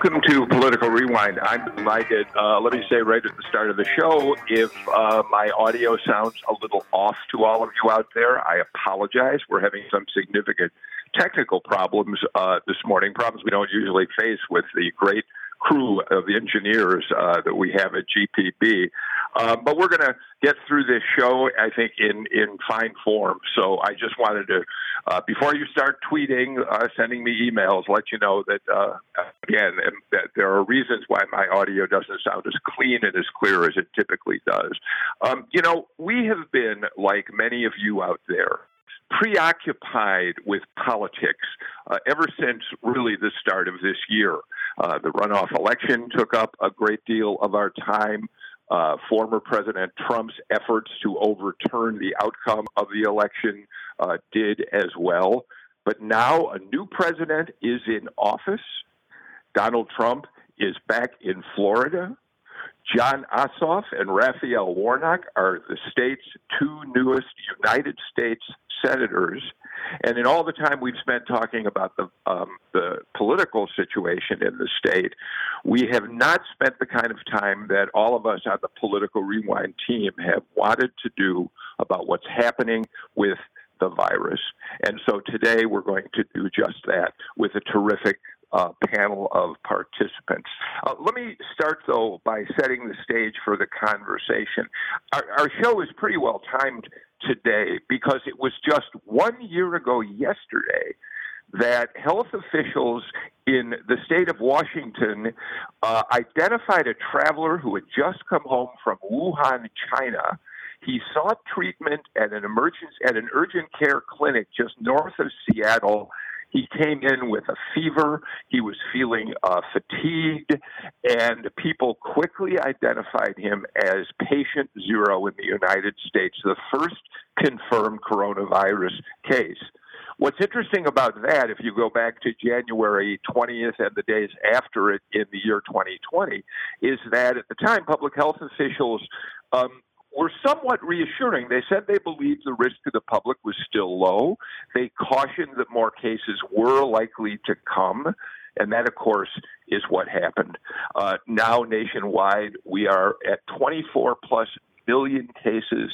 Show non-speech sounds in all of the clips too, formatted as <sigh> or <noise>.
Welcome to Political Rewind. I'm delighted. Uh, let me say right at the start of the show if uh, my audio sounds a little off to all of you out there, I apologize. We're having some significant technical problems uh, this morning, problems we don't usually face with the great crew of engineers uh, that we have at GPB. Uh, but we're going to get through this show, I think, in, in fine form. So I just wanted to, uh, before you start tweeting, uh, sending me emails, let you know that, uh, again, that there are reasons why my audio doesn't sound as clean and as clear as it typically does. Um, you know, we have been, like many of you out there, preoccupied with politics uh, ever since really the start of this year. Uh, the runoff election took up a great deal of our time. Uh, former President Trump's efforts to overturn the outcome of the election uh, did as well. But now a new president is in office. Donald Trump is back in Florida. Jon Ossoff and Raphael Warnock are the state's two newest United States senators. And in all the time we've spent talking about the um, the political situation in the state, we have not spent the kind of time that all of us on the political rewind team have wanted to do about what's happening with the virus. And so today we're going to do just that with a terrific uh, panel of participants. Uh, let me start, though, by setting the stage for the conversation. Our, our show is pretty well timed today because it was just one year ago yesterday that health officials in the state of Washington uh, identified a traveler who had just come home from Wuhan, China. He sought treatment at an emergency at an urgent care clinic just north of Seattle he came in with a fever. He was feeling uh, fatigued, and people quickly identified him as patient zero in the United States, the first confirmed coronavirus case. What's interesting about that, if you go back to January 20th and the days after it in the year 2020, is that at the time, public health officials um, were somewhat reassuring. They said they believed the risk to the public was still low. They cautioned that more cases were likely to come. And that, of course, is what happened. Uh, now, nationwide, we are at 24 plus million cases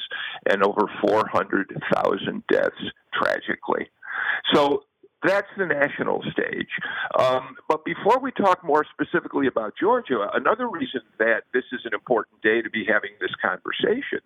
and over 400,000 deaths, tragically. So that's the national stage. Um, but before we talk more specifically about Georgia, another reason that this is an important day to be having this conversation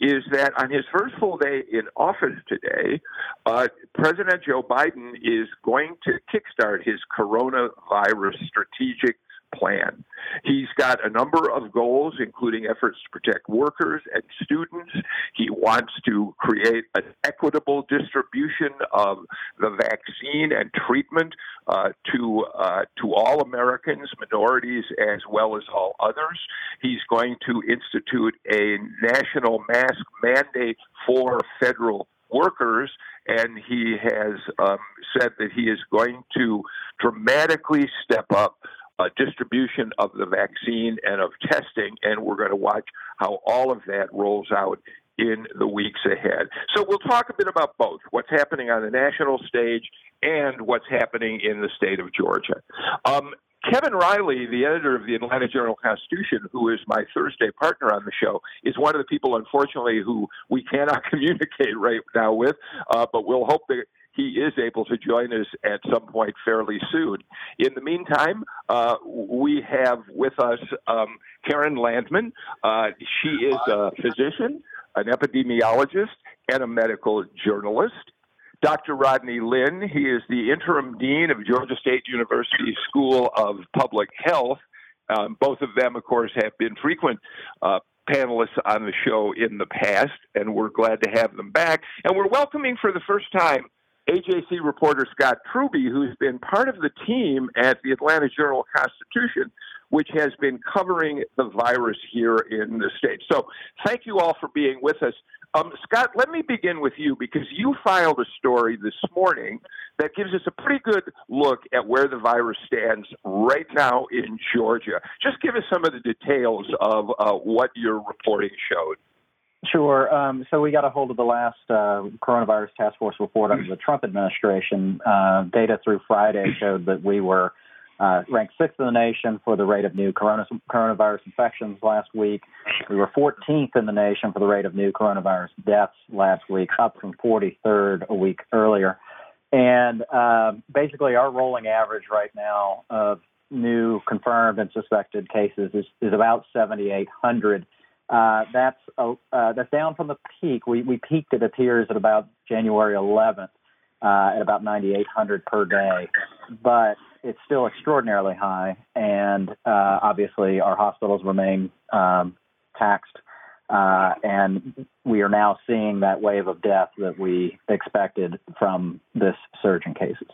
is that on his first full day in office today, uh, President Joe Biden is going to kickstart his coronavirus strategic plan. He's got a number of goals, including efforts to protect workers and students. He wants to create an equitable distribution of the vaccine and treatment uh, to uh, to all Americans, minorities, as well as all others. He's going to institute a national mask mandate for federal workers and he has um, said that he is going to dramatically step up uh, distribution of the vaccine and of testing, and we're going to watch how all of that rolls out in the weeks ahead. So we'll talk a bit about both what's happening on the national stage and what's happening in the state of Georgia. Um, Kevin Riley, the editor of the Atlanta Journal Constitution, who is my Thursday partner on the show, is one of the people, unfortunately, who we cannot <laughs> communicate right now with, uh, but we'll hope that he is able to join us at some point fairly soon. In the meantime, uh, we have with us um, Keren Landman. Uh, she is a physician, an epidemiologist, and a medical journalist. Dr. Rodney Lyn, he is the interim dean of Georgia State University School of Public Health. Um, both of them, of course, have been frequent uh, panelists on the show in the past, and we're glad to have them back. And we're welcoming for the first time AJC reporter Scott Trubey, who's been part of the team at the Atlanta Journal Constitution, which has been covering the virus here in the state. So, thank you all for being with us. Um, Scott, let me begin with you because you filed a story this morning that gives us a pretty good look at where the virus stands right now in Georgia. Just give us some of the details of uh, what your reporting showed. Sure. Um, so we got a hold of the last uh, coronavirus task force report under the Trump administration. Uh, data through Friday showed that we were uh, ranked sixth in the nation for the rate of new corona, coronavirus infections last week. We were 14th in the nation for the rate of new coronavirus deaths last week, up from 43rd a week earlier. And uh, basically, our rolling average right now of new confirmed and suspected cases is, is about 7,800. Uh, that's uh, that's down from the peak. We we peaked, it appears, at about January 11th uh, at about 9,800 per day, but it's still extraordinarily high, and uh, obviously our hospitals remain um, taxed, uh, and we are now seeing that wave of death that we expected from this surge in cases.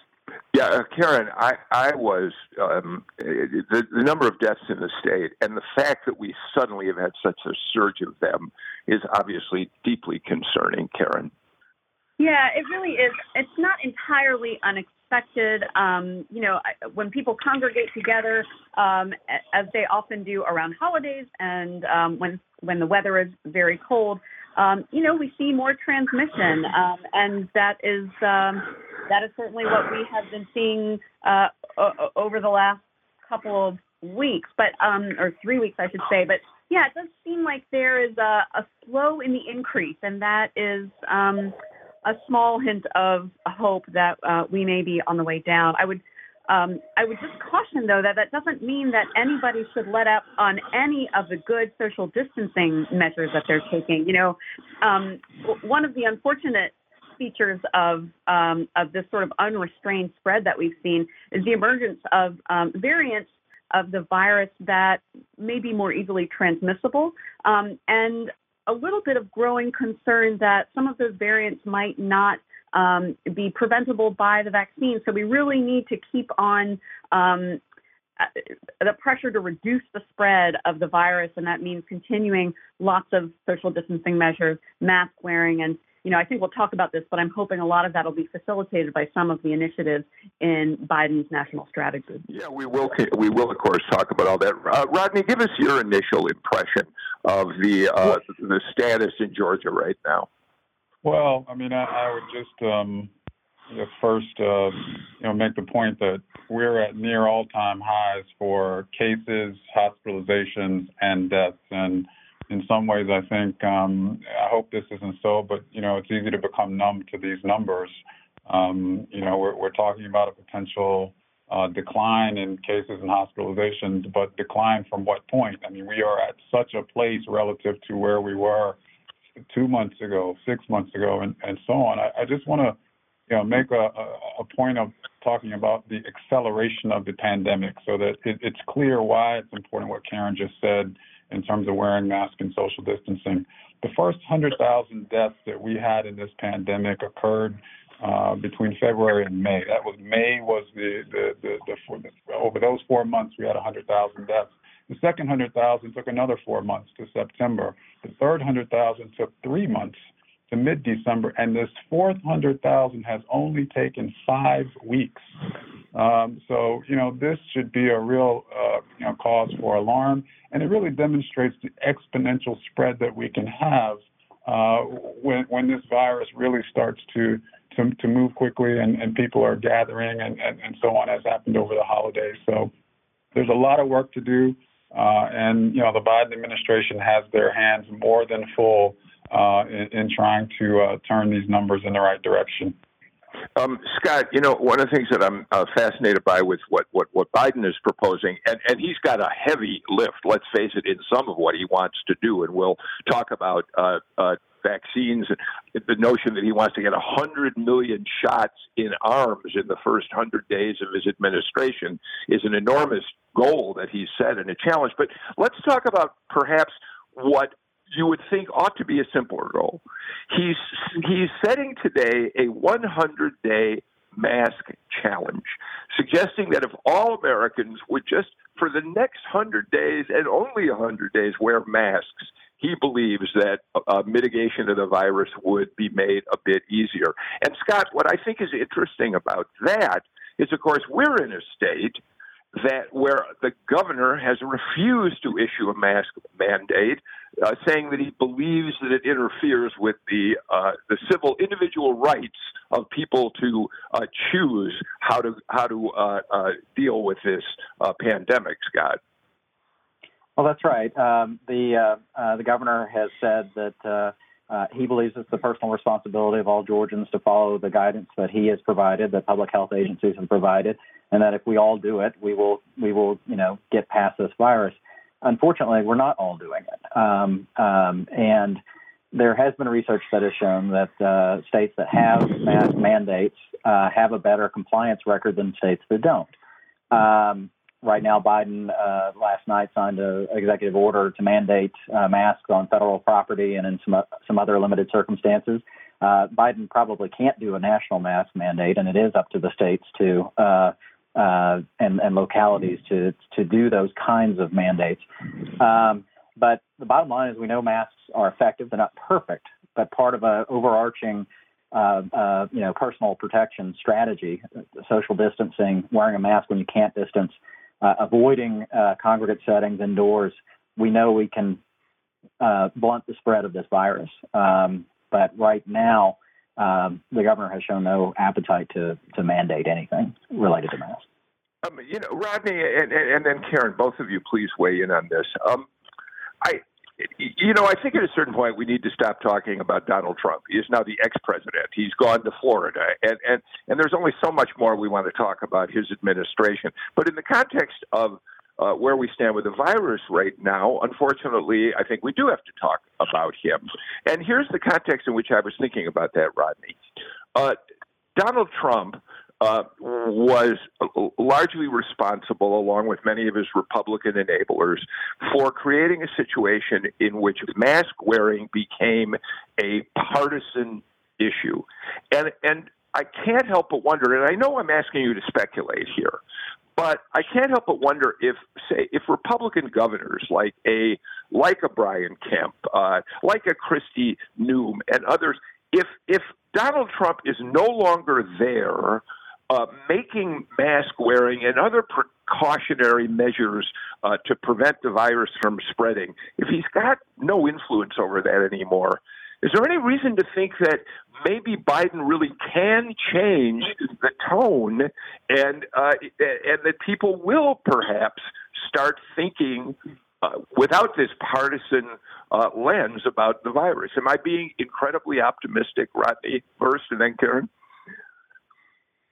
Yeah, uh, Keren, I, I was um, the, the number of deaths in the state and the fact that we suddenly have had such a surge of them is obviously deeply concerning, Keren. Yeah, it really is. It's not entirely unexpected. Um, you know, when people congregate together, um, as they often do around holidays, and um, when when the weather is very cold, um, you know, we see more transmission, um, and that is um, that is certainly what we have been seeing uh, over the last couple of weeks, but um, or three weeks, I should say. But yeah, it does seem like there is a, a slow in the increase, and that is. Um, a small hint of hope that uh, we may be on the way down. I would um, I would just caution, though, that that doesn't mean that anybody should let up on any of the good social distancing measures that they're taking. You know, um, one of the unfortunate features of um, of this sort of unrestrained spread that we've seen is the emergence of um, variants of the virus that may be more easily transmissible. Um, and a little bit of growing concern that some of those variants might not um, be preventable by the vaccine. So we really need to keep on um, uh, the pressure to reduce the spread of the virus, and that means continuing lots of social distancing measures, mask wearing, and you know, I think we'll talk about this, but I'm hoping a lot of that will be facilitated by some of the initiatives in Biden's national strategy. Yeah, we will. We will, of course, talk about all that. Uh, Rodney, give us your initial impression of the uh, the status in Georgia right now. Well, I mean, I, I would just um, first, uh, you know, make the point that we're at near all-time highs for cases, hospitalizations, and deaths, and in some ways, I think um, I hope this isn't so, but you know, it's easy to become numb to these numbers. Um, you know, we're, we're talking about a potential uh, decline in cases and hospitalizations, but decline from what point? I mean, we are at such a place relative to where we were two months ago, six months ago, and, and so on. I, I just want to, you know, make a, a, point of talking about the acceleration of the pandemic, so that it, it's clear why it's important what Keren just said in terms of wearing masks and social distancing. The first 100,000 deaths that we had in this pandemic occurred uh, between February and May. That was May was the the, the, the, for the over those four months we had 100,000 deaths. The second 100,000 took another four months to September. The third 100,000 took three months to mid-December, and this 400,000 has only taken five weeks. Um, so, you know, this should be a real, uh, you know, cause for alarm, and it really demonstrates the exponential spread that we can have uh, when when this virus really starts to to, to move quickly and, and people are gathering and, and, and so on, as happened over the holidays. So, there's a lot of work to do, uh, and you know, the Biden administration has their hands more than full in, in, trying to uh, turn these numbers in the right direction. Um, Scott, you know, one of the things that I'm uh, fascinated by with what, what, what Biden is proposing, and, and he's got a heavy lift, let's face it, in some of what he wants to do. And we'll talk about uh, uh, vaccines, the notion that he wants to get 100 million shots in arms in the first 100 days of his administration is an enormous goal that he's set and a challenge. But let's talk about perhaps what you would think ought to be a simpler goal. He's he's setting today a 100 day mask challenge, suggesting that if all Americans would just for the next 100 days and only 100 days wear masks, he believes that uh, mitigation of the virus would be made a bit easier. And Scott, what I think is interesting about that is, of course, we're in a state that where the governor has refused to issue a mask mandate, uh, saying that he believes that it interferes with the uh, the civil individual rights of people to uh, choose how to how to uh, uh, deal with this uh, pandemic. Scott. Well, that's right. Um, the the governor has said that. he believes it's the personal responsibility of all Georgians to follow the guidance that he has provided, that public health agencies have provided, and that if we all do it, we will we will you know get past this virus. Unfortunately, we're not all doing it, um, um, and there has been research that has shown that uh, states that have mask mandates uh, have a better compliance record than states that don't. Um, right now, Biden uh, last night signed an executive order to mandate uh, masks on federal property and in some some other limited circumstances. Uh, Biden probably can't do a national mask mandate, and it is up to the states to uh, and, and localities to to do those kinds of mandates. Um, but the bottom line is, we know masks are effective. They're not perfect, but part of an overarching, uh, uh, you know, personal protection strategy, social distancing, wearing a mask when you can't distance, uh, avoiding uh, congregate settings indoors. We know we can uh, blunt the spread of this virus. Um, but right now, um, the governor has shown no appetite to to mandate anything related to masks. Um, you know, Rodney and, and then Keren, both of you, please weigh in on this. Um, I, you know, I think at a certain point we need to stop talking about Donald Trump. He is now the ex-president. He's gone to Florida, and and and there's only so much more we want to talk about his administration. But in the context of uh, where we stand with the virus right now, unfortunately, I think we do have to talk about him. And here's the context in which I was thinking about that, Rodney. Uh, Donald Trump uh, was largely responsible, along with many of his Republican enablers, for creating a situation in which mask wearing became a partisan issue. And, and I can't help but wonder, and I know I'm asking you to speculate here, but I can't help but wonder if, say, if Republican governors like a like a Brian Kemp, uh, like a Kristi Noem, and others, if if Donald Trump is no longer there, uh, making mask wearing and other precautionary measures uh, to prevent the virus from spreading, if he's got no influence over that anymore, is there any reason to think that maybe Biden really can change the tone, and uh, and that people will perhaps start thinking uh, without this partisan uh, lens about the virus? Am I being incredibly optimistic, Rodney? First, and then Keren.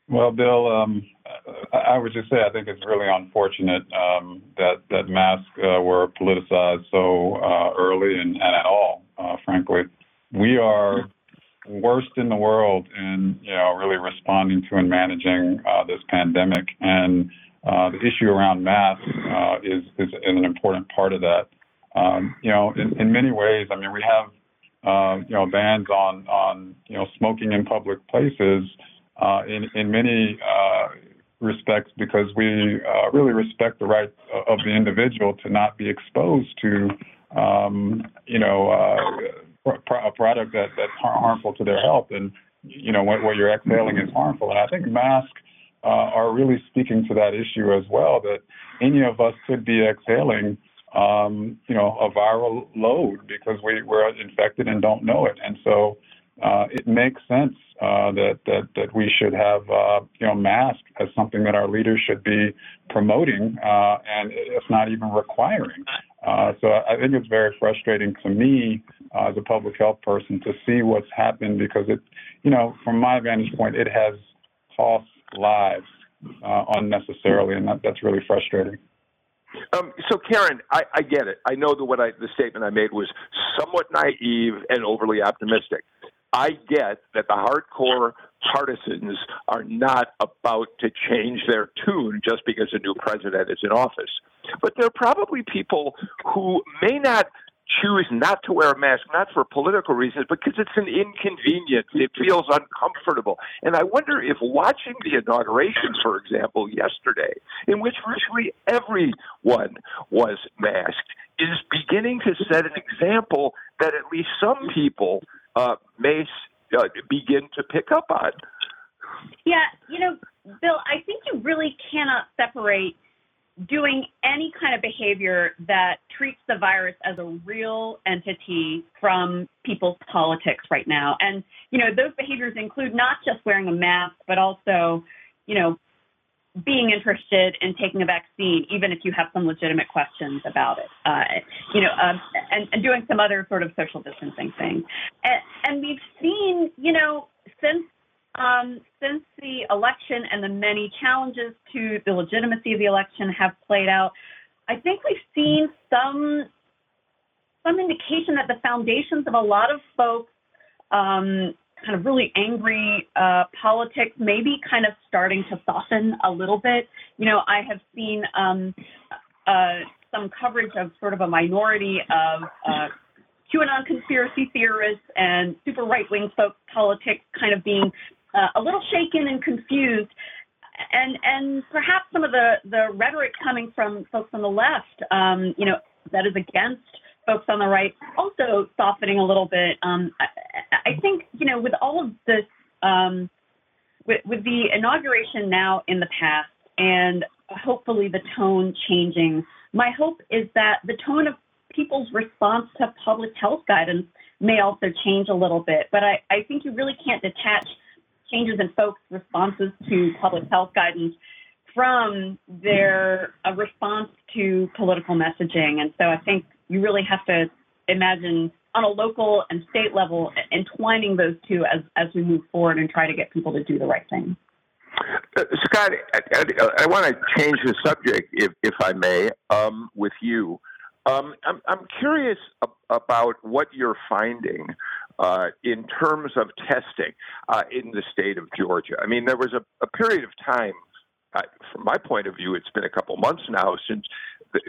Well, Bill, um, I would just say I think it's really unfortunate um, that that masks uh, were politicized so uh, early and, and at all. Uh, frankly, we are worst in the world in you know really responding to and managing uh, this pandemic, and uh, the issue around masks uh, is, is, an important part of that. Um, you know, in, in many ways, I mean, we have uh, you know bans on on you know smoking in public places uh, in in many uh, respects because we really respect the right of the individual to not be exposed to um, you know a product that that's harmful to their health, and you know what, what you're exhaling is harmful. And I think masks uh, are really speaking to that issue as well. That any of us could be exhaling, um, you know, a viral load because we, we're infected and don't know it. And so uh, it makes sense uh, that that that we should have uh, you know masks as something that our leaders should be promoting, uh, and if not even requiring. Uh, so I think it's very frustrating to me uh, as a public health person to see what's happened because it, you know, from my vantage point, it has cost lives uh, unnecessarily, and that, that's really frustrating. Um, so, Keren, I, I, get it. I know that what I, the statement I made was somewhat naive and overly optimistic. I get that the hardcore partisans are not about to change their tune just because a new president is in office. But there are probably people who may not choose not to wear a mask, not for political reasons, but because it's an inconvenience. It feels uncomfortable. And I wonder if watching the inauguration, for example, yesterday, in which virtually everyone was masked, is beginning to set an example that at least some people uh, may uh, begin to pick up on. Yeah, you know, Bill, I think you really cannot separate doing any kind of behavior that treats the virus as a real entity from people's politics right now. And, you know, those behaviors include not just wearing a mask, but also, you know, being interested in taking a vaccine, even if you have some legitimate questions about it, uh, you know, um, and, and doing some other sort of social distancing thing. And, and we've seen, you know, since um, since the election and the many challenges to the legitimacy of the election have played out, I think we've seen some some indication that the foundations of a lot of folks um, kind of really angry uh, politics maybe kind of starting to soften a little bit. You know, I have seen um, uh, some coverage of sort of a minority of uh, QAnon conspiracy theorists and super right wing folk politics kind of being uh, a little shaken and confused. And and perhaps some of the, the rhetoric coming from folks on the left, um, you know, that is against folks on the right, also softening a little bit. Um, I, think you know, with all of this, um, with, with the inauguration now in the past, and hopefully the tone changing, my hope is that the tone of people's response to public health guidance may also change a little bit. But I, I think you really can't detach changes in folks' responses to public health guidance from their uh, response to political messaging. And so I think you really have to imagine on a local and state level entwining those two as, as we move forward and try to get people to do the right thing. Uh, Scott, I, I, I, want to change the subject, if, if I may, um, with you. Um, I'm, I'm curious about what you're finding uh, in terms of testing uh, in the state of Georgia. I mean, there was a, a period of time, from my point of view, it's been a couple months now since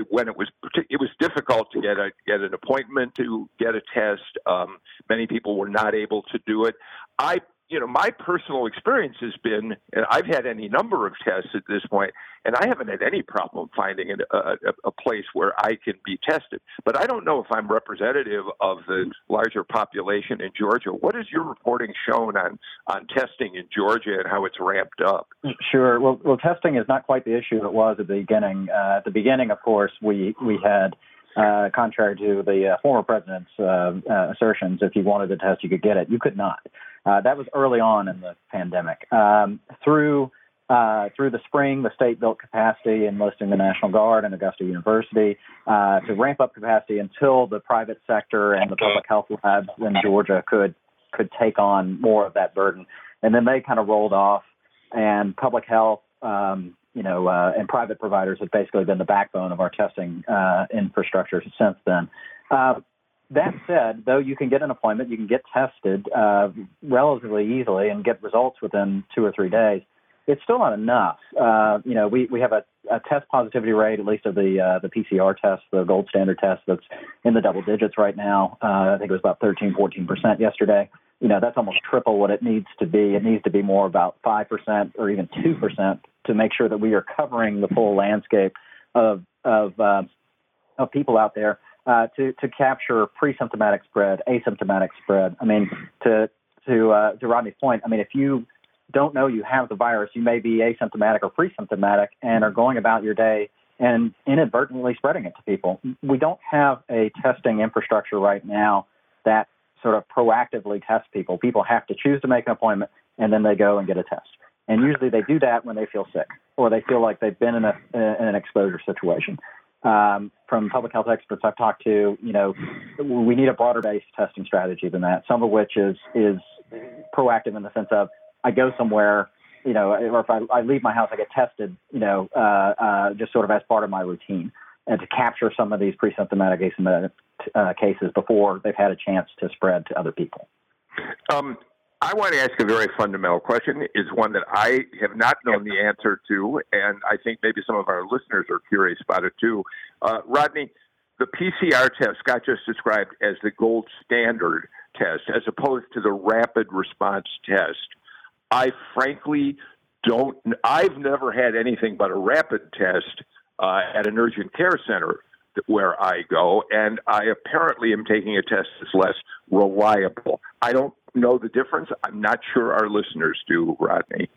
when it was it was difficult to get a get an appointment to get a test. Um, many people were not able to do it. I you know, my personal experience has been, and I've had any number of tests at this point, and I haven't had any problem finding a, a, a, place where I can be tested. But I don't know if I'm representative of the larger population in Georgia. What has your reporting shown on on testing in Georgia and how it's ramped up? Sure. Well, well, testing is not quite the issue it was at the beginning. Uh, at the beginning, of course, we we had. Uh, contrary to the uh, former president's uh, uh assertions, if you wanted the test, you could get it. You could not. Uh, that was early on in the pandemic. Um, through uh, through the spring, the state built capacity, enlisting the National Guard and Augusta University to ramp up capacity until the private sector and the public health labs in Georgia could could take on more of that burden. And then they kind of rolled off, and public health, um, you know, uh, and private providers have basically been the backbone of our testing uh, infrastructure since then. Uh, that said, though you can get an appointment, you can get tested uh, relatively easily and get results within two or three days. It's still not enough. Uh, you know, we, we have a, a test positivity rate, at least of the uh, the PCR test, the gold standard test, that's in the double digits right now. I think it was about 13, 14 percent yesterday. You know, that's almost triple what it needs to be. It needs to be more about five percent or even two percent to make sure that we are covering the full landscape of of uh, of people out there uh, to to capture pre-symptomatic spread, asymptomatic spread. I mean, to to uh, to Rodney's point, I mean, if you don't know you have the virus, you may be asymptomatic or pre-symptomatic and are going about your day and inadvertently spreading it to people. We don't have a testing infrastructure right now that sort of proactively tests people. People have to choose to make an appointment and then they go and get a test. And usually they do that when they feel sick or they feel like they've been in, a, in an exposure situation um, from public health experts I've talked to, you know, we need a broader based testing strategy than that. Some of which is is proactive in the sense of I go somewhere, you know, or if I, I leave my house, I get tested, you know, uh, uh, just sort of as part of my routine, and to capture some of these pre-symptomatic asymptomatic uh, cases before they've had a chance to spread to other people. Um, I want to ask a very fundamental question. Is one that I have not known the answer to, and I think maybe some of our listeners are curious about it too. Uh, Rodney, the PCR test Scott just described as the gold standard test, as opposed to the rapid response test, I frankly don't. I've never had anything but a rapid test uh, at an urgent care center where I go, and I apparently am taking a test that's less reliable. I don't know the difference. I'm not sure our listeners do, Rodney.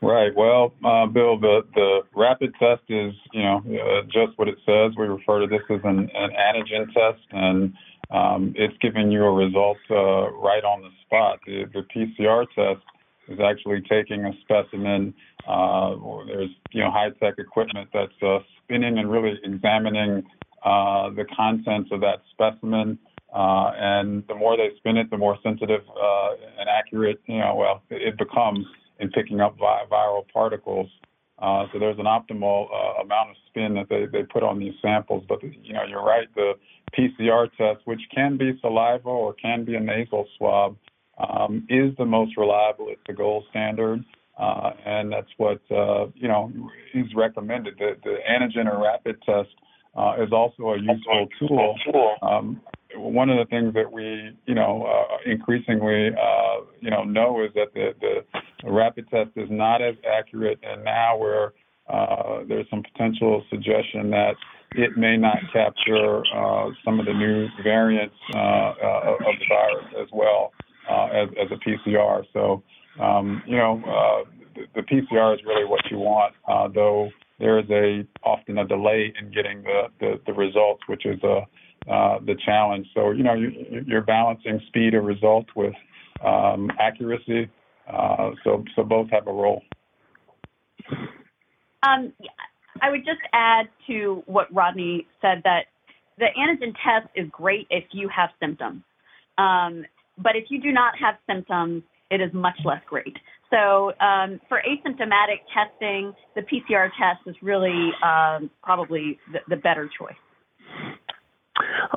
Right. Well, uh, Bill, the, the rapid test is, you know, uh, just what it says. We refer to this as an, an antigen test, and um, it's giving you a result uh, right on the spot. The, the PCR test is actually taking a specimen. Uh, there's, you know, high-tech equipment that's uh, spinning and really examining uh, the contents of that specimen. and the more they spin it, the more sensitive and accurate, you know, well, it becomes in picking up vi- viral particles. Uh, so there's an optimal uh, amount of spin that they, they put on these samples. But you know, you're right. The PCR test, which can be saliva or can be a nasal swab, is the most reliable. It's the gold standard, uh, and that's what uh, you know is recommended. The, the antigen or rapid test uh, is also a useful tool. Um, one of the things that we, you know, uh, increasingly, uh, you know, know is that the, rapid test is not as accurate, and now where uh, there's some potential suggestion that it may not capture uh, some of the new variants uh, uh, of the virus as well as, as a PCR. So, um, you know, the, the, PCR is really what you want, though there is a often a delay in getting the, results, which is a uh, the challenge. So you know you, you're balancing speed of result with um, accuracy. Uh, so so both have a role. Um, I would just add to what Rodney said that the antigen test is great if you have symptoms, but if you do not have symptoms, it is much less great. So um, for asymptomatic testing, the PCR test is really um, probably the, the better choice.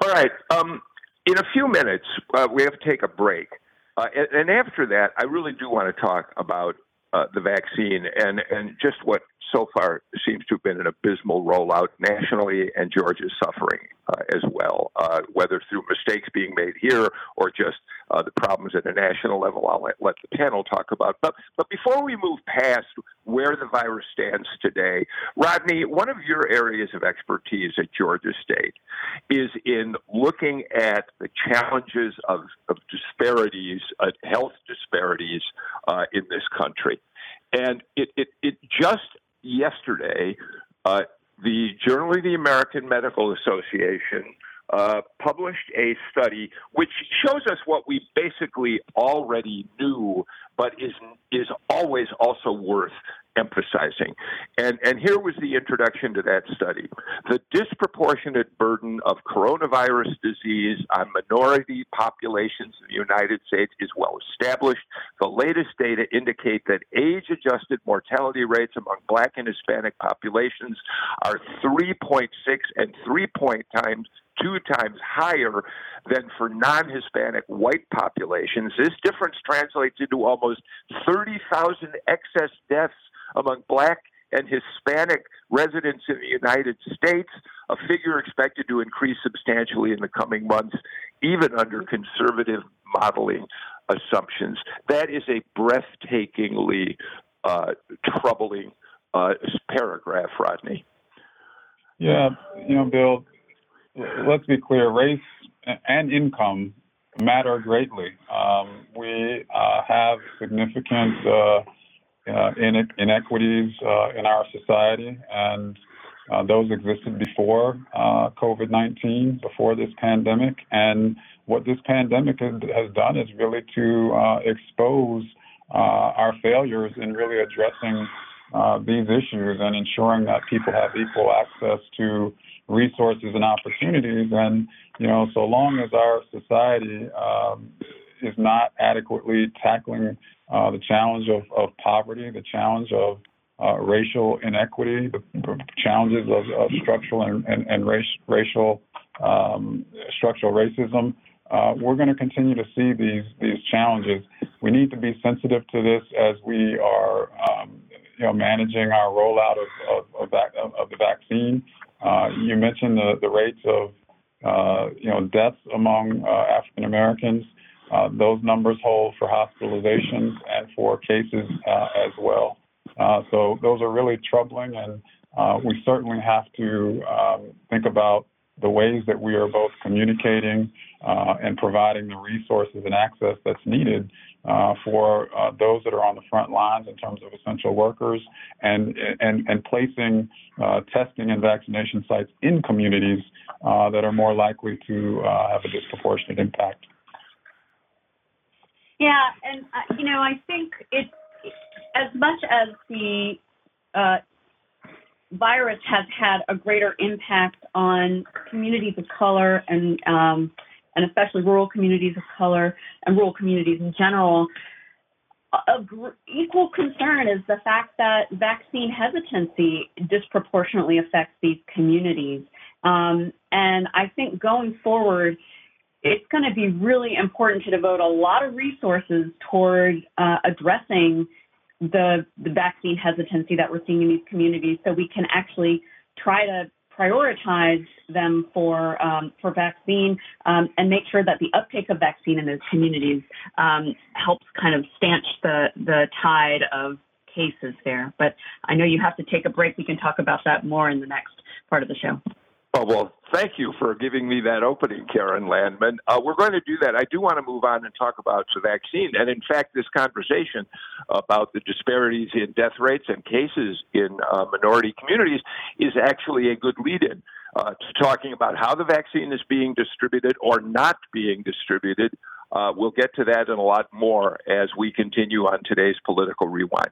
All right. Um, in a few minutes, uh, we have to take a break. Uh, and, and, after that, I really do want to talk about uh, the vaccine and, and just what so far seems to have been an abysmal rollout nationally, and Georgia's suffering uh, as well, uh, whether through mistakes being made here or just uh, the problems at a national level. I'll let, let, the panel talk about. But but before we move past where the virus stands today, Rodney, one of your areas of expertise at Georgia State is in looking at the challenges of, of disparities, uh, health disparities uh, in this country. And it, it, it just yesterday, uh, the Journal of the American Medical Association uh, published a study which shows us what we basically already knew, but is is always also worth emphasizing. And, and here was the introduction to that study. The disproportionate burden of coronavirus disease on minority populations in the United States is well established. The latest data indicate that age adjusted mortality rates among black and Hispanic populations are 3.6 and 3 point times two times higher than for non Hispanic white populations. This difference translates into almost 30,000 excess deaths among black and Hispanic residents in the United States, a figure expected to increase substantially in the coming months, even under conservative modeling assumptions. That is a breathtakingly uh, troubling uh, paragraph, Rodney. Yeah, you know, Bill, let's be clear race and income matter greatly. Um, we uh, have significant uh, inequities uh, in our society, and uh, those existed before COVID 19, before this pandemic. And what this pandemic has done is really to expose our failures in really addressing these issues and ensuring that people have equal access to resources and opportunities. And, you know, so long as our society um, is not adequately tackling uh, the challenge of, of poverty, the challenge of uh, racial inequity, the challenges of, of structural and, and, and race, racial um, structural racism. Uh, we're going to continue to see these these challenges. We need to be sensitive to this as we are, um, you know, managing our rollout of of, of, of the vaccine. Uh, you mentioned the, the rates of uh, you know deaths among uh, African Americans. Uh, those numbers hold for hospitalizations and for cases uh, as well. so those are really troubling, and we certainly have to um, think about the ways that we are both communicating uh, and providing the resources and access that's needed uh, for uh, those that are on the front lines in terms of essential workers and and and placing uh, testing and vaccination sites in communities uh, that are more likely to uh, have a disproportionate impact. Yeah, and you know I think it's as much as the virus has had a greater impact on communities of color and um, and especially rural communities of color and rural communities in general. Of equal concern is the fact that vaccine hesitancy disproportionately affects these communities. Um, and I think going forward, it's going to be really important to devote a lot of resources toward uh, addressing the, the vaccine hesitancy that we're seeing in these communities so we can actually try to prioritize them for um, for vaccine um, and make sure that the uptake of vaccine in those communities um, helps kind of stanch the the tide of cases there. But I know you have to take a break. We can talk about that more in the next part of the show. Oh, well, thank you for giving me that opening, Keren Landman. Uh, we're going to do that. I do want to move on and talk about the vaccine. And in fact, this conversation about the disparities in death rates and cases in uh, minority communities is actually a good lead in uh, to talking about how the vaccine is being distributed or not being distributed. Uh, we'll get to that and a lot more as we continue on today's Political Rewind.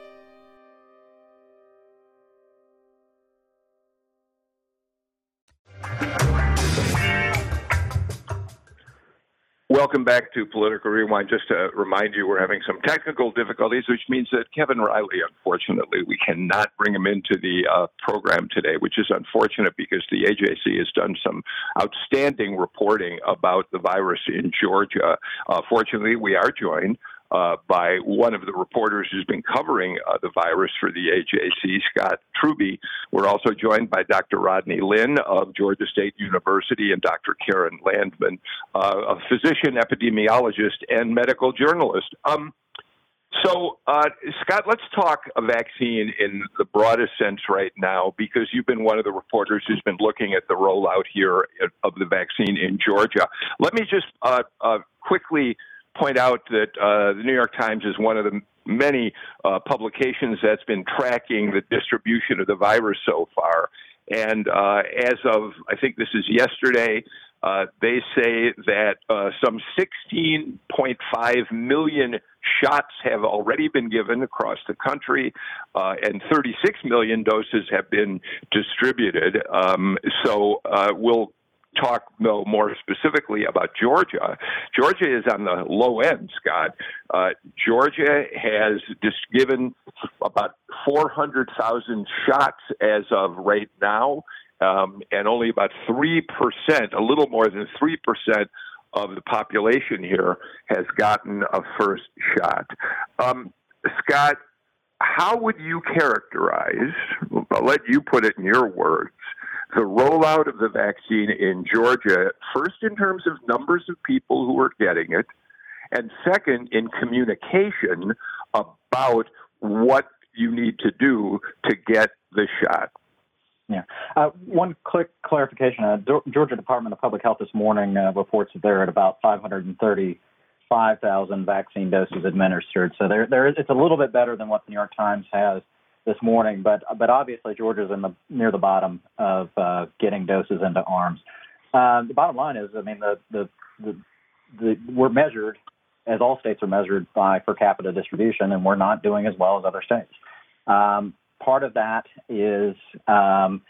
Welcome back to Political Rewind. Just to remind you, we're having some technical difficulties, which means that Kevin Riley, unfortunately, we cannot bring him into the uh, program today, which is unfortunate because the AJC has done some outstanding reporting about the virus in Georgia. Uh, fortunately, we are joined uh, by one of the reporters who's been covering uh, the virus for the AJC, Scott Trubey. We're also joined by Dr. Rodney Lyn of Georgia State University and Dr. Keren Landman, uh, a physician, epidemiologist, and medical journalist. Um, so, uh, Scott, let's talk a vaccine in the broadest sense right now, because you've been one of the reporters who's been looking at the rollout here of the vaccine in Georgia. Let me just uh, uh, quickly point out that uh, the New York Times is one of the many uh, publications that's been tracking the distribution of the virus so far. And uh, as of, I think this is yesterday, uh, they say that uh, some 16.5 million shots have already been given across the country, uh, and 36 million doses have been distributed. Um, so we'll talk though more specifically about Georgia. Georgia is on the low end, Scott. Uh, Georgia has just given about 400,000 shots as of right now, um, and only about 3%, a little more than 3% of the population here has gotten a first shot. Um, Scott, how would you characterize, I'll let you put it in your words, the rollout of the vaccine in Georgia, first in terms of numbers of people who are getting it, and second in communication about what you need to do to get the shot. Yeah. Uh, one quick clarification. Uh, Georgia Department of Public Health this morning uh, reports that they're at about 535,000 vaccine doses administered. So there, there is, it's a little bit better than what the New York Times has this morning, but but obviously Georgia's in the near the bottom of uh, getting doses into arms. Uh, the bottom line is, I mean, the, the the the we're measured as all states are measured by per capita distribution, and we're not doing as well as other states. Um, part of that is um,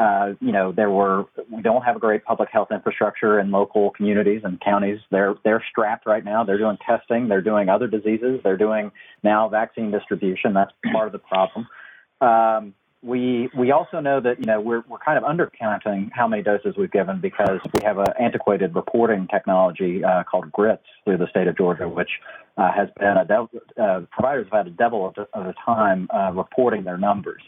uh, you know, there were we don't have a great public health infrastructure in local communities and counties. They're they're strapped right now. They're doing testing. They're doing other diseases. They're doing now vaccine distribution. That's part of the problem. Um, we we also know that you know we're we're kind of undercounting how many doses we've given because we have an antiquated reporting technology uh, called GRITS through the state of Georgia, which uh, has been a uh, providers have had a devil of, of a time uh, reporting their numbers.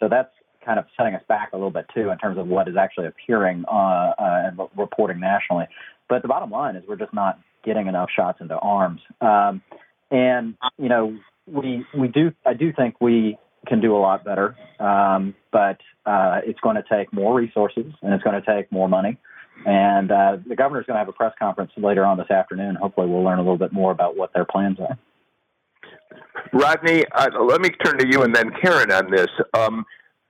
So that's kind of setting us back a little bit too in terms of what is actually appearing uh, uh, and reporting nationally. But the bottom line is we're just not getting enough shots into arms. Um, and you know we we do I do think we can do a lot better. Um, but uh, it's going to take more resources and it's going to take more money. And uh, the governor's going to have a press conference later on this afternoon. Hopefully, we'll learn a little bit more about what their plans are. Rodney, uh, let me turn to you and then Karen on this. Um,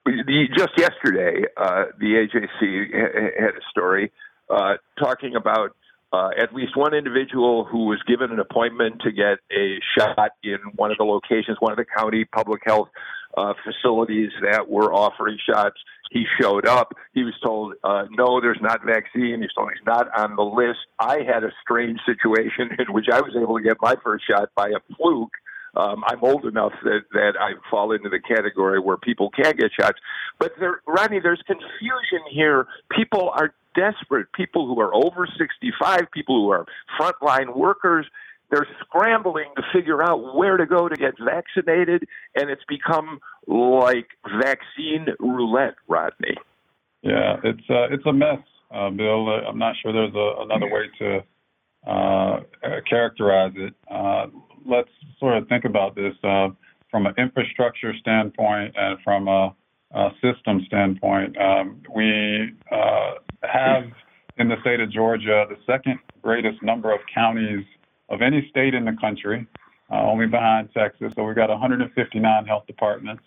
just yesterday, uh, the AJC had a story uh, talking about uh, at least one individual who was given an appointment to get a shot in one of the locations, one of the county public health uh, facilities that were offering shots. He showed up. He was told, uh, no, there's not vaccine. He's told he's not on the list. I had a strange situation <laughs> in which I was able to get my first shot by a fluke. Um, I'm old enough that, that I fall into the category where people can get shots. But there, Rodney, there's confusion here. People are desperate. People who are over 65, people who are frontline workers, they're scrambling to figure out where to go to get vaccinated, and it's become like vaccine roulette, Rodney. Yeah, it's uh, it's a mess, uh, Bill. Uh, I'm not sure there's a, another way to uh, characterize it. Uh, let's sort of think about this uh, from an infrastructure standpoint and from a, a system standpoint. Um, we have in the state of Georgia the second greatest number of counties of any state in the country, uh, only behind Texas. So we've got 159 health departments.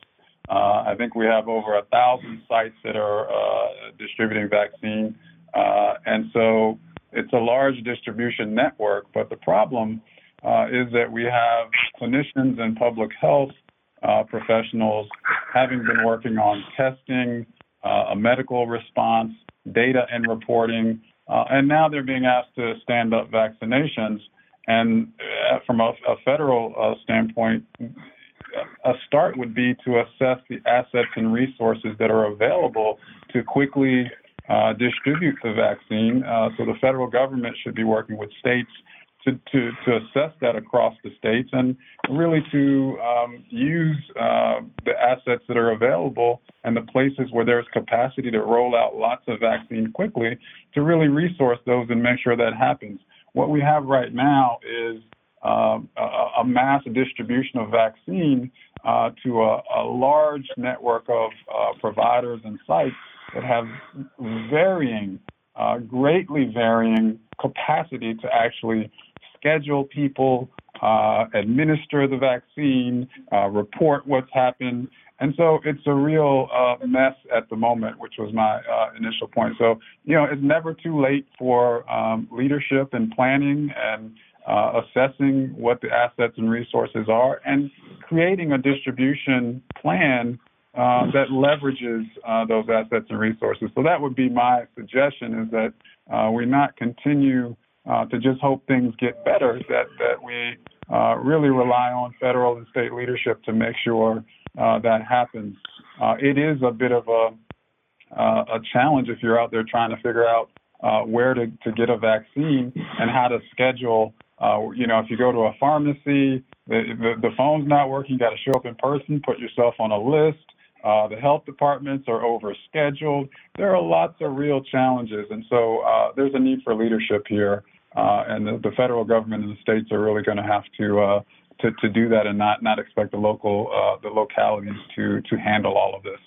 Uh, I think we have over a thousand sites that are uh, distributing vaccine, uh, and so it's a large distribution network. But the problem uh, is that we have clinicians and public health uh, professionals having been working on testing, a medical response, data and reporting, and now they're being asked to stand up vaccinations. And uh, from a, a federal uh, standpoint, a start would be to assess the assets and resources that are available to quickly uh, distribute the vaccine. Uh, so the federal government should be working with states to, to, to assess that across the states and really to um, use uh, the assets that are available and the places where there's capacity to roll out lots of vaccine quickly to really resource those and make sure that happens. What we have right now is uh, a, a, mass distribution of vaccine uh, to a, a, large network of uh, providers and sites that have varying, uh, greatly varying capacity to actually schedule people, uh, administer the vaccine, uh, report what's happened, and so it's a real uh, mess at the moment, which was my uh, initial point. So, you know, it's never too late for um, leadership and planning and uh, assessing what the assets and resources are and creating a distribution plan uh, that leverages uh, those assets and resources. So that would be my suggestion is that uh, we not continue to just hope things get better, that, that we really rely on federal and state leadership to make sure uh, that happens. Uh, it is a bit of a uh, a challenge if you're out there trying to figure out uh, where to, to get a vaccine and how to schedule. Uh, you know, if you go to a pharmacy, the, the, the phone's not working, you got to show up in person, put yourself on a list. Uh, the health departments are overscheduled. There are lots of real challenges, and so uh, there's a need for leadership here. Uh, and the, the, federal government and the states are really going to have to uh, to, to do that and not not expect the local uh, the localities to to handle all of this.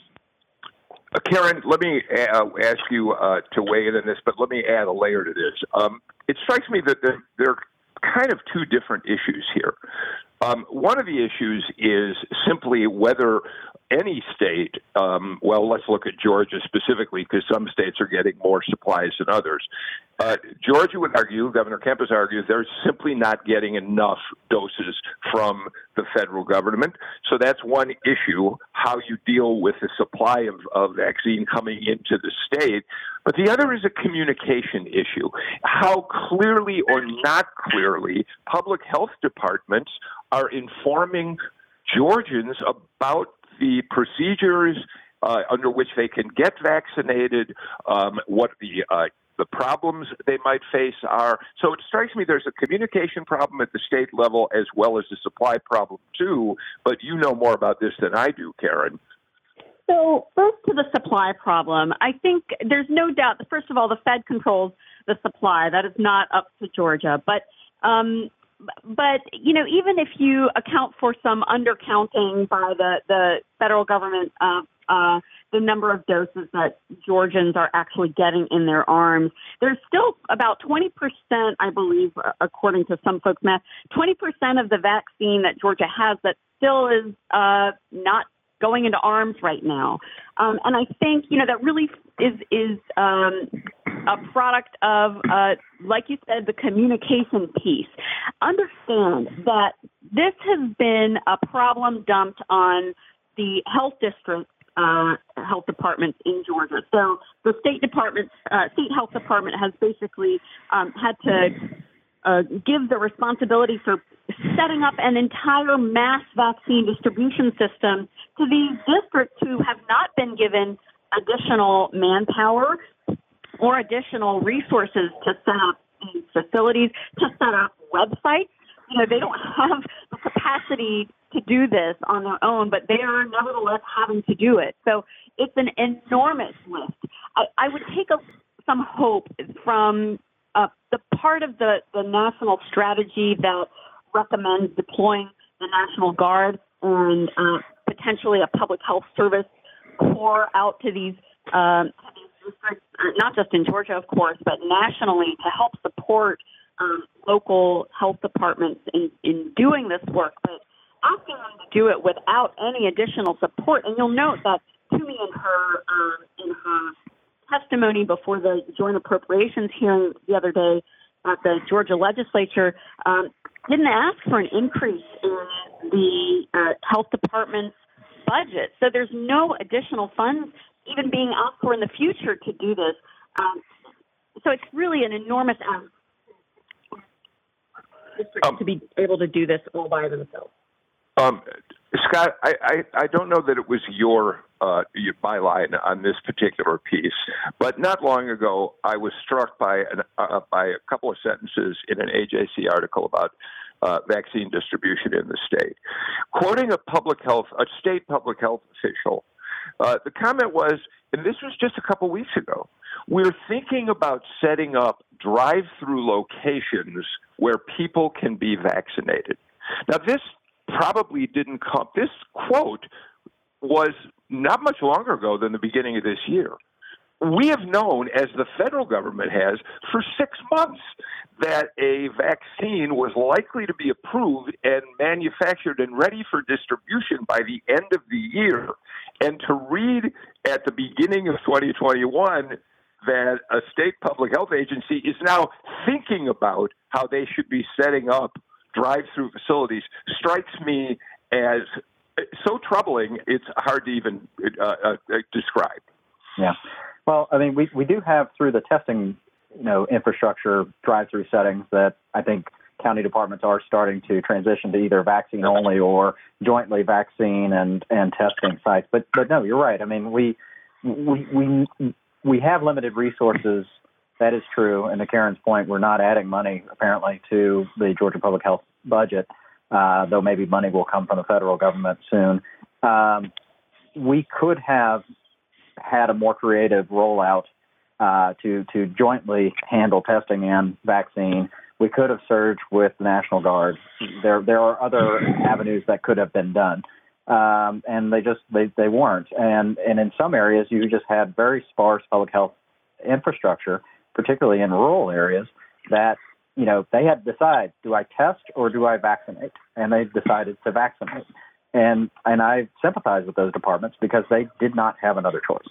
Uh, Keren, let me ask you to weigh in on this, but let me add a layer to this. Um, it strikes me that there, there are kind of two different issues here. Um, one of the issues is simply whether any state, um, well, let's look at Georgia specifically because some states are getting more supplies than others. Uh, Georgia would argue, Governor Kemp has argued, they're simply not getting enough doses from the federal government. So that's one issue, how you deal with the supply of, of vaccine coming into the state. But the other is a communication issue. How clearly or not clearly public health departments are informing Georgians about the procedures uh, under which they can get vaccinated, um, what the uh, the problems they might face are. So it strikes me there's a communication problem at the state level as well as a supply problem too. But you know more about this than I do, Keren. So first to the supply problem, I think there's no doubt. That, first of all, the Fed controls the supply. That is not up to Georgia, but um, but you know, even if you account for some undercounting by the the federal government, uh, uh, the number of doses that Georgians are actually getting in their arms, there's still about 20 percent, I believe, according to some folks' math, 20 percent of the vaccine that Georgia has that still is uh, not going into arms right now. Um, and I think you know that really is is um, a product of, uh, like you said, the communication piece. Understand that this has been a problem dumped on the health districts. Uh, health departments in Georgia. So the state department, uh, state health department, has basically um, had to uh, give the responsibility for setting up an entire mass vaccine distribution system to these districts who have not been given additional manpower or additional resources to set up these facilities, to set up websites. You know, they don't have the capacity to do this on their own, but they are nevertheless having to do it. So it's an enormous lift. I, I would take a, some hope from uh, the part of the, the national strategy that recommends deploying the National Guard and uh, potentially a public health service corps out to these um, districts, uh, not just in Georgia, of course, but nationally to help support um, local health departments in, in doing this work, but asking them to do it without any additional support. And you'll note that Toomey in her um, in her testimony before the joint appropriations hearing the other day at the Georgia legislature um, didn't ask for an increase in the uh, health department's budget. So there's no additional funds even being asked for in the future to do this. Um, so it's really an enormous ask um, to be able to do this all by themselves. Um, Scott, I, I, I, don't know that it was your, uh, your byline on this particular piece, but not long ago I was struck by an, uh, by a couple of sentences in an AJC article about uh, vaccine distribution in the state. Quoting a public health, a state public health official, uh, the comment was, and this was just a couple weeks ago, we're thinking about setting up drive through locations where people can be vaccinated. Now, this probably didn't come, this quote was not much longer ago than the beginning of this year we have known, as the federal government has, for six months, that a vaccine was likely to be approved and manufactured and ready for distribution by the end of the year. And to read at the beginning of 2021 that a state public health agency is now thinking about how they should be setting up drive through facilities strikes me as so troubling, it's hard to even uh, uh, describe. Yeah. Well, I mean, we, we do have through the testing, you know, infrastructure drive-through settings that I think county departments are starting to transition to either vaccine only or jointly vaccine and, and testing sites. But but no, you're right. I mean, we we we we have limited resources. That is true. And to Keren's point, we're not adding money apparently to the Georgia Public Health budget, uh, though maybe money will come from the federal government soon. Um, we could have had a more creative rollout uh, to to jointly handle testing and vaccine, we could have surged with the National Guard. There there are other avenues that could have been done, um, and they just they, they weren't. And and in some areas, you just had very sparse public health infrastructure, particularly in rural areas, that you know, they had to decide: do I test or do I vaccinate? And they decided to vaccinate. And and I sympathize with those departments because they did not have another choice.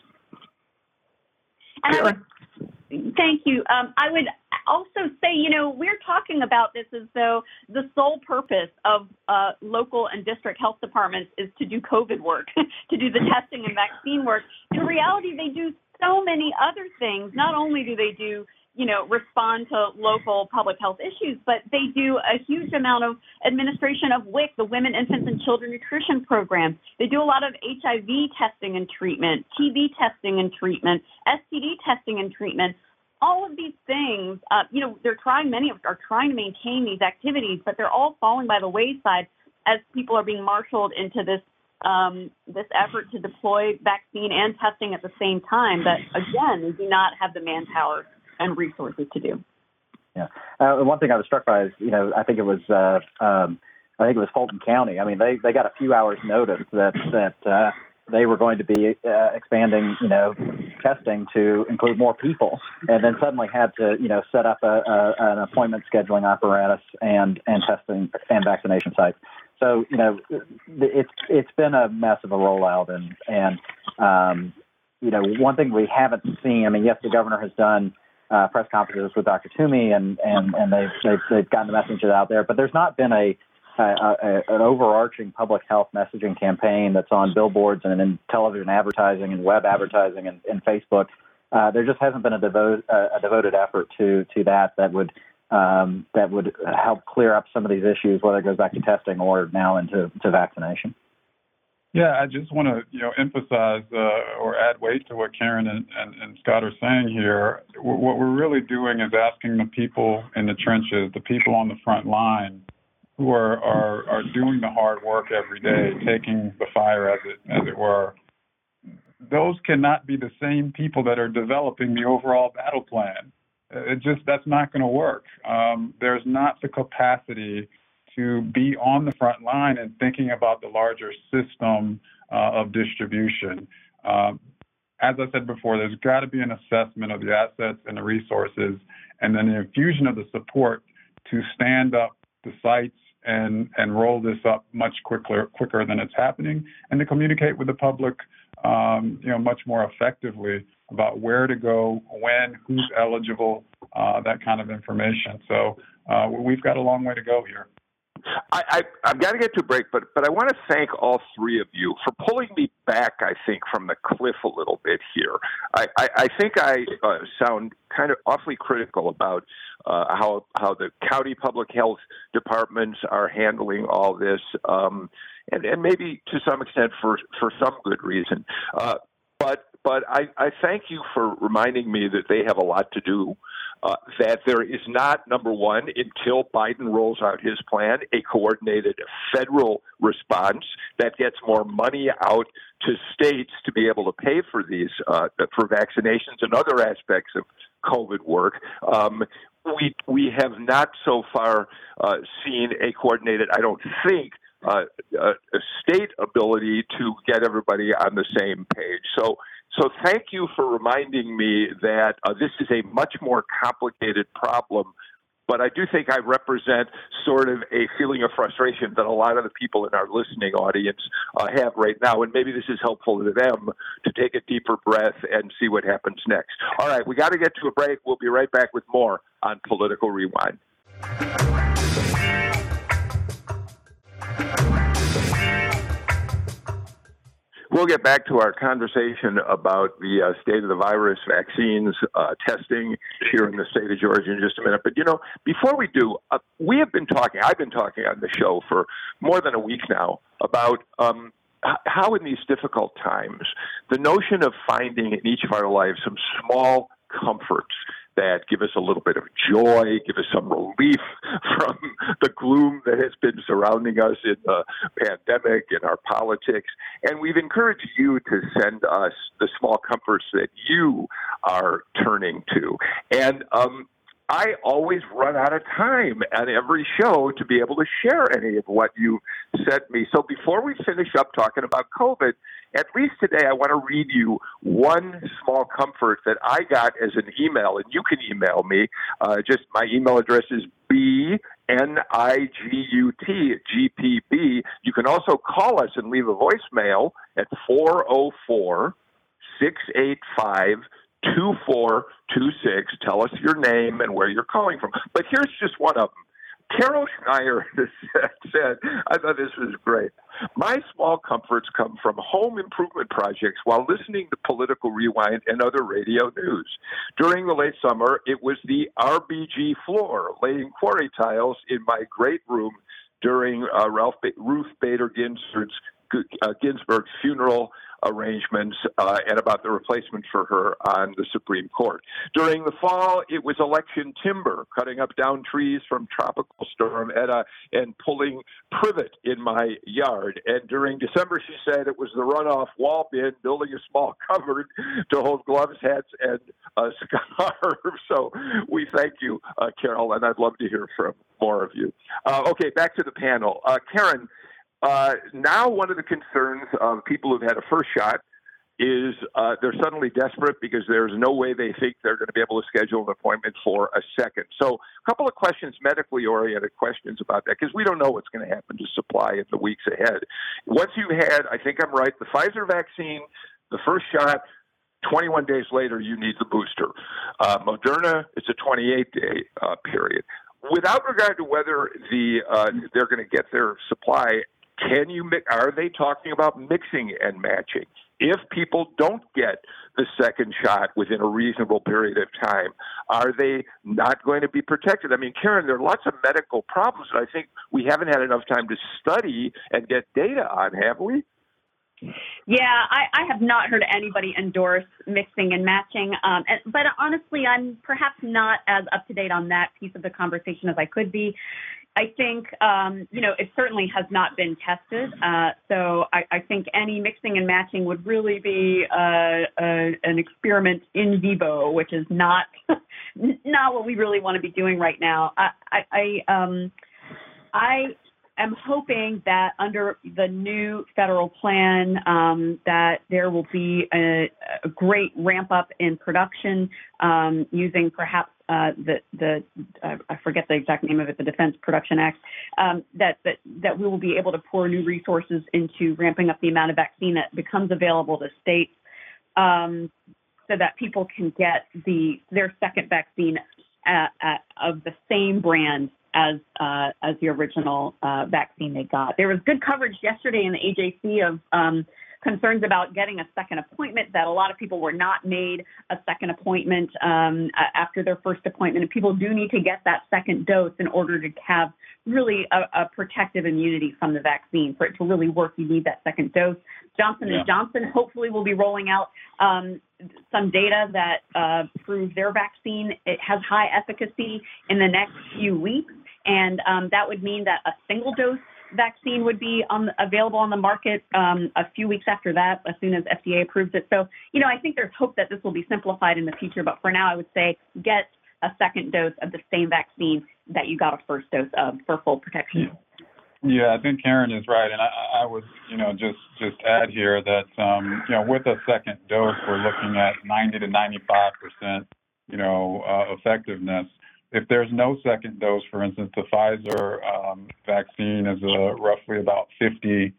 And I would, thank you. Um, I would also say, you know, we're talking about this as though the sole purpose of uh, local and district health departments is to do COVID work, <laughs> to do the testing and vaccine work. In reality, they do so many other things. Not only do they do you know, respond to local public health issues, but they do a huge amount of administration of WIC, the Women, Infants, and Children Nutrition Program. They do a lot of HIV testing and treatment, TB testing and treatment, STD testing and treatment. All of these things, uh, you know, they're trying, many of are trying to maintain these activities, but they're all falling by the wayside as people are being marshaled into this um, this effort to deploy vaccine and testing at the same time. But again, they do not have the manpower and resources to do. Yeah. Uh, one thing I was struck by is, you know, I think it was, uh, um, I think it was Fulton County. I mean, they they got a few hours notice that that uh, they were going to be uh, expanding, you know, testing to include more people, and then suddenly had to, you know, set up a, a, an appointment scheduling apparatus and and testing and vaccination sites. So, you know, it's it's been a mess of a rollout, and and um, you know, one thing we haven't seen. I mean, yes, the governor has done uh, press conferences with Dr. Toomey, and and and they've, they've they've gotten the messages out there. But there's not been a, a, a an overarching public health messaging campaign that's on billboards and in television advertising and web advertising and, and Facebook. Uh, there just hasn't been a, devote, uh, a devoted effort to to that that would um, that would help clear up some of these issues, whether it goes back to testing or now into to vaccination. Yeah, I just want to you know emphasize uh, or add weight to what Keren and, and, and Scott are saying here. What we're really doing is asking the people in the trenches, the people on the front line, who are, are, are doing the hard work every day, taking the fire as it as it were. Those cannot be the same people that are developing the overall battle plan. It just that's not going to work. Um, there's not the capacity to be on the front line and thinking about the larger system uh, of distribution. Uh, as I said before, there's got to be an assessment of the assets and the resources, and then the infusion of the support to stand up the sites and and roll this up much quicker quicker than it's happening, and to communicate with the public, um, you know, much more effectively about where to go, when, who's eligible, uh, that kind of information. So uh, we've got a long way to go here. I, I, have got to get to a break, but but I want to thank all three of you for pulling me back. I think from the cliff a little bit here. I, I, I think I uh, sound kind of awfully critical about uh, how how the county public health departments are handling all this, um, and and maybe to some extent for for some good reason. Uh, but but I, I thank you for reminding me that they have a lot to do uh, that there is not, number one, until Biden rolls out his plan, a coordinated federal response that gets more money out to states to be able to pay for these, uh, for vaccinations and other aspects of COVID work. Um, we, we have not so far uh, seen a coordinated, I don't think, uh, a state ability to get everybody on the same page. So so thank you for reminding me that uh, this is a much more complicated problem. But I do think I represent sort of a feeling of frustration that a lot of the people in our listening audience uh, have right now. And maybe this is helpful to them to take a deeper breath and see what happens next. All right, we got to get to a break. We'll be right back with more on Political Rewind. We'll get back to our conversation about the uh, state of the virus, vaccines, uh, testing here in the state of Georgia in just a minute. But, you know, before we do, uh, we have been talking, I've been talking on the show for more than a week now about um, how, in these difficult times, the notion of finding in each of our lives some small comforts that give us a little bit of joy, give us some relief <laughs> from the gloom that has been surrounding us in the pandemic, and our politics. And we've encouraged you to send us the small comforts that you are turning to. And um, I always run out of time at every show to be able to share any of what you sent me. So before we finish up talking about COVID, at least today I want to read you one small comfort that I got as an email, and you can email me. Uh, just my email address is b n i g u t g p b. You can also call us and leave a voicemail at four zero oh four six eight five 2426. Tell us your name and where you're calling from. But here's just one of them. Carol Schneier <laughs> said, I thought this was great. My small comforts come from home improvement projects while listening to Political Rewind and other radio news. During the late summer, it was the RBG floor, laying quarry tiles in my great room during uh, Ralph ba- Ruth Bader Ginsburg's, uh, Ginsburg's funeral arrangements uh, and about the replacement for her on the Supreme Court. During the fall, it was election timber, cutting up down trees from Tropical Storm Eta and pulling privet in my yard. And during December, she said it was the runoff wall bin, building a small <laughs> cupboard to hold gloves, hats, and a <laughs> scarf. So we thank you, uh, Carol, and I'd love to hear from more of you. Uh, okay, back to the panel. Uh, Keren, uh, now, one of the concerns of people who've had a first shot is uh, they're suddenly desperate because there's no way they think they're going to be able to schedule an appointment for a second. So, a couple of questions, medically oriented questions about that, because we don't know what's going to happen to supply in the weeks ahead. Once you've had, I think I'm right, the Pfizer vaccine, the first shot, 21 days later, you need the booster. Uh, Moderna, it's a 28 day uh, period. Without regard to whether the uh, they're going to get their supply can you are they talking about mixing and matching? If people don't get the second shot within a reasonable period of time, are they not going to be protected? I mean, Keren, there are lots of medical problems that I think we haven't had enough time to study and get data on, have we? Yeah, I, I have not heard anybody endorse mixing and matching. Um, and, but honestly, I'm perhaps not as up to date on that piece of the conversation as I could be. I think, um, you know, it certainly has not been tested. Uh, so I, I, think any mixing and matching would really be uh, uh, an experiment in vivo, which is not <laughs> not what we really want to be doing right now. I, I, I, um, I am hoping that under the new federal plan, um, that there will be a, a, great ramp up in production um, using perhaps uh, the the uh, I forget the exact name of it, the Defense Production Act, um, that that that we will be able to pour new resources into ramping up the amount of vaccine that becomes available to states, um, so that people can get the their second vaccine at, at, of the same brand as uh, as the original uh, vaccine they got. There was good coverage yesterday in the AJC of um, concerns about getting a second appointment, that a lot of people were not made a second appointment um, after their first appointment. And people do need to get that second dose in order to have really a, a protective immunity from the vaccine. For it to really work, you need that second dose. Johnson yeah. and Johnson hopefully will be rolling out um, some data that uh, prove their vaccine it has high efficacy in the next few weeks, and um, that would mean that a single dose vaccine would be on, available on the market um, a few weeks after that, as soon as FDA approves it. So, you know, I think there's hope that this will be simplified in the future. But for now, I would say get a second dose of the same vaccine that you got a first dose of for full protection. Yeah, I think Keren is right, and I, I would, you know, just just add here that, um, you know, with a second dose, we're looking at 90 to 95 percent, you know, uh, effectiveness if there's no second dose, for instance, the Pfizer um, vaccine is uh, roughly about 50%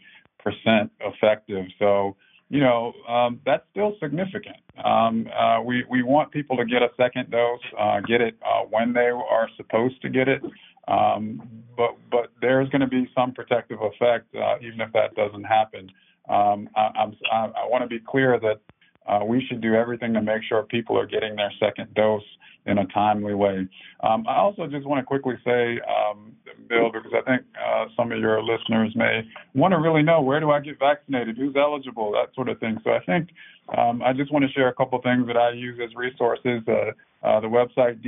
effective. So, you know, um, that's still significant. Um, uh, we, we want people to get a second dose, uh, get it uh, when they are supposed to get it. Um, but, but there's going to be some protective effect, uh, even if that doesn't happen. Um, I, I, I want to be clear that uh, we should do everything to make sure people are getting their second dose in a timely way. Um, I also just want to quickly say, um, Bill, because I think uh, some of your listeners may want to really know where do I get vaccinated, who's eligible, that sort of thing. So I think um, I just want to share a couple things that I use as resources. Uh, uh, the website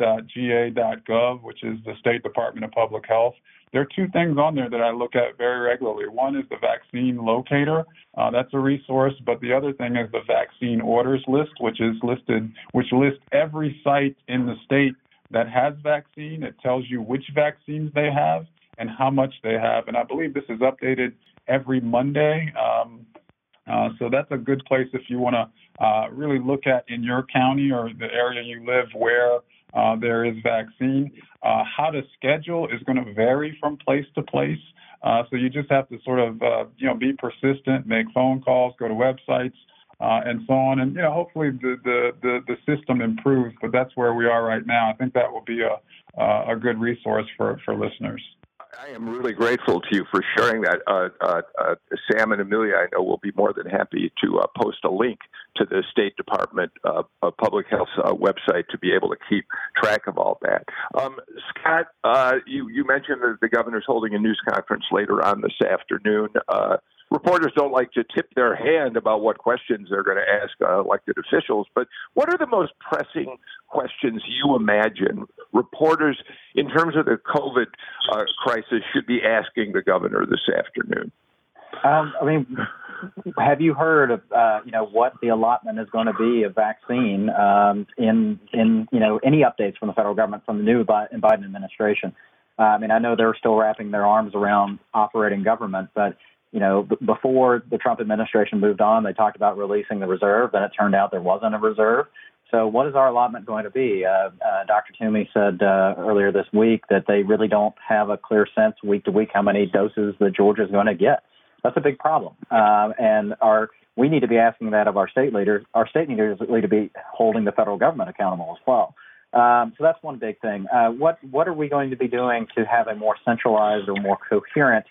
dph.ga.gov, which is the State Department of Public Health. There are two things on there that I look at very regularly. One is the vaccine locator. Uh, that's a resource, but the other thing is the vaccine orders list, which is listed, which lists every site in the state that has vaccine. It tells you which vaccines they have and how much they have. And I believe this is updated every Monday. Um, uh, so that's a good place if you want to uh, really look at in your county or the area you live where uh, there is vaccine. Uh, how to schedule is going to vary from place to place. Uh, so you just have to sort of, uh, you know, be persistent, make phone calls, go to websites, and so on. And you know, hopefully the, the, the the system improves. But that's where we are right now. I think that will be a a good resource for for listeners. I am really grateful to you for sharing that. Uh, uh, uh, Sam and Amelia, I know, will be more than happy to uh, post a link to the State Department uh, Public Health uh, website to be able to keep track of all that. Um, Scott, you, you mentioned that the governor's holding a news conference later on this afternoon reporters don't like to tip their hand about what questions they're going to ask uh, elected officials, but what are the most pressing questions you imagine reporters, in terms of the COVID uh, crisis, should be asking the governor this afternoon? Um, I mean, have you heard of uh, you know what the allotment is going to be of vaccine um, in in you know any updates from the federal government from the new Biden administration? Uh, I mean, I know they're still wrapping their arms around operating government, but you know, b- before the Trump administration moved on, they talked about releasing the reserve. Then it turned out there wasn't a reserve. So, what is our allotment going to be? Uh, uh, Dr. Toomey said uh, earlier this week that they really don't have a clear sense week to week how many doses that Georgia is going to get. That's a big problem, um, and our we need to be asking that of our state leaders. Our state leaders need to be holding the federal government accountable as well. Um, so that's one big thing. Uh, what what are we going to be doing to have a more centralized or more coherent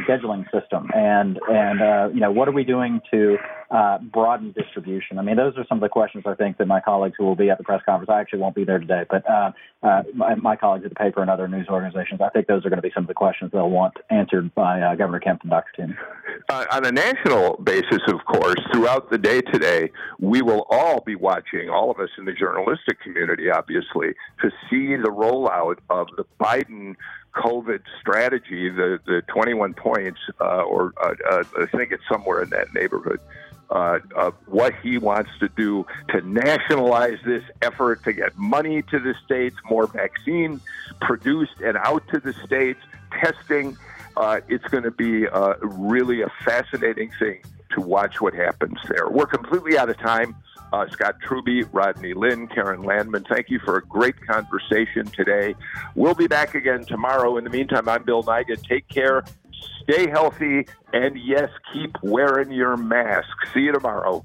scheduling system and and uh, you know what are we doing to uh, broaden distribution? I mean, those are some of the questions I think that my colleagues who will be at the press conference. I actually won't be there today, but uh, uh my, my, colleagues at the paper and other news organizations. I think those are going to be some of the questions they'll want answered by uh, Governor Kemp and Dr. Toomey. Uh, on a national basis, of course, throughout the day today, we will all be watching. All of us in the journalistic community, obviously, to see the rollout of the Biden COVID strategy, the, the 21 points, uh, or uh, uh, I think it's somewhere in that neighborhood, uh, of what he wants to do to nationalize this effort to get money to the states, more vaccine produced and out to the states, testing. Uh, it's going to be uh, really a fascinating thing to watch what happens there. We're completely out of time. Uh, Scott Trubey, Rodney Lyn, Keren Landman, thank you for a great conversation today. We'll be back again tomorrow. In the meantime, I'm Bill Nigut. Take care, stay healthy, and yes, keep wearing your mask. See you tomorrow.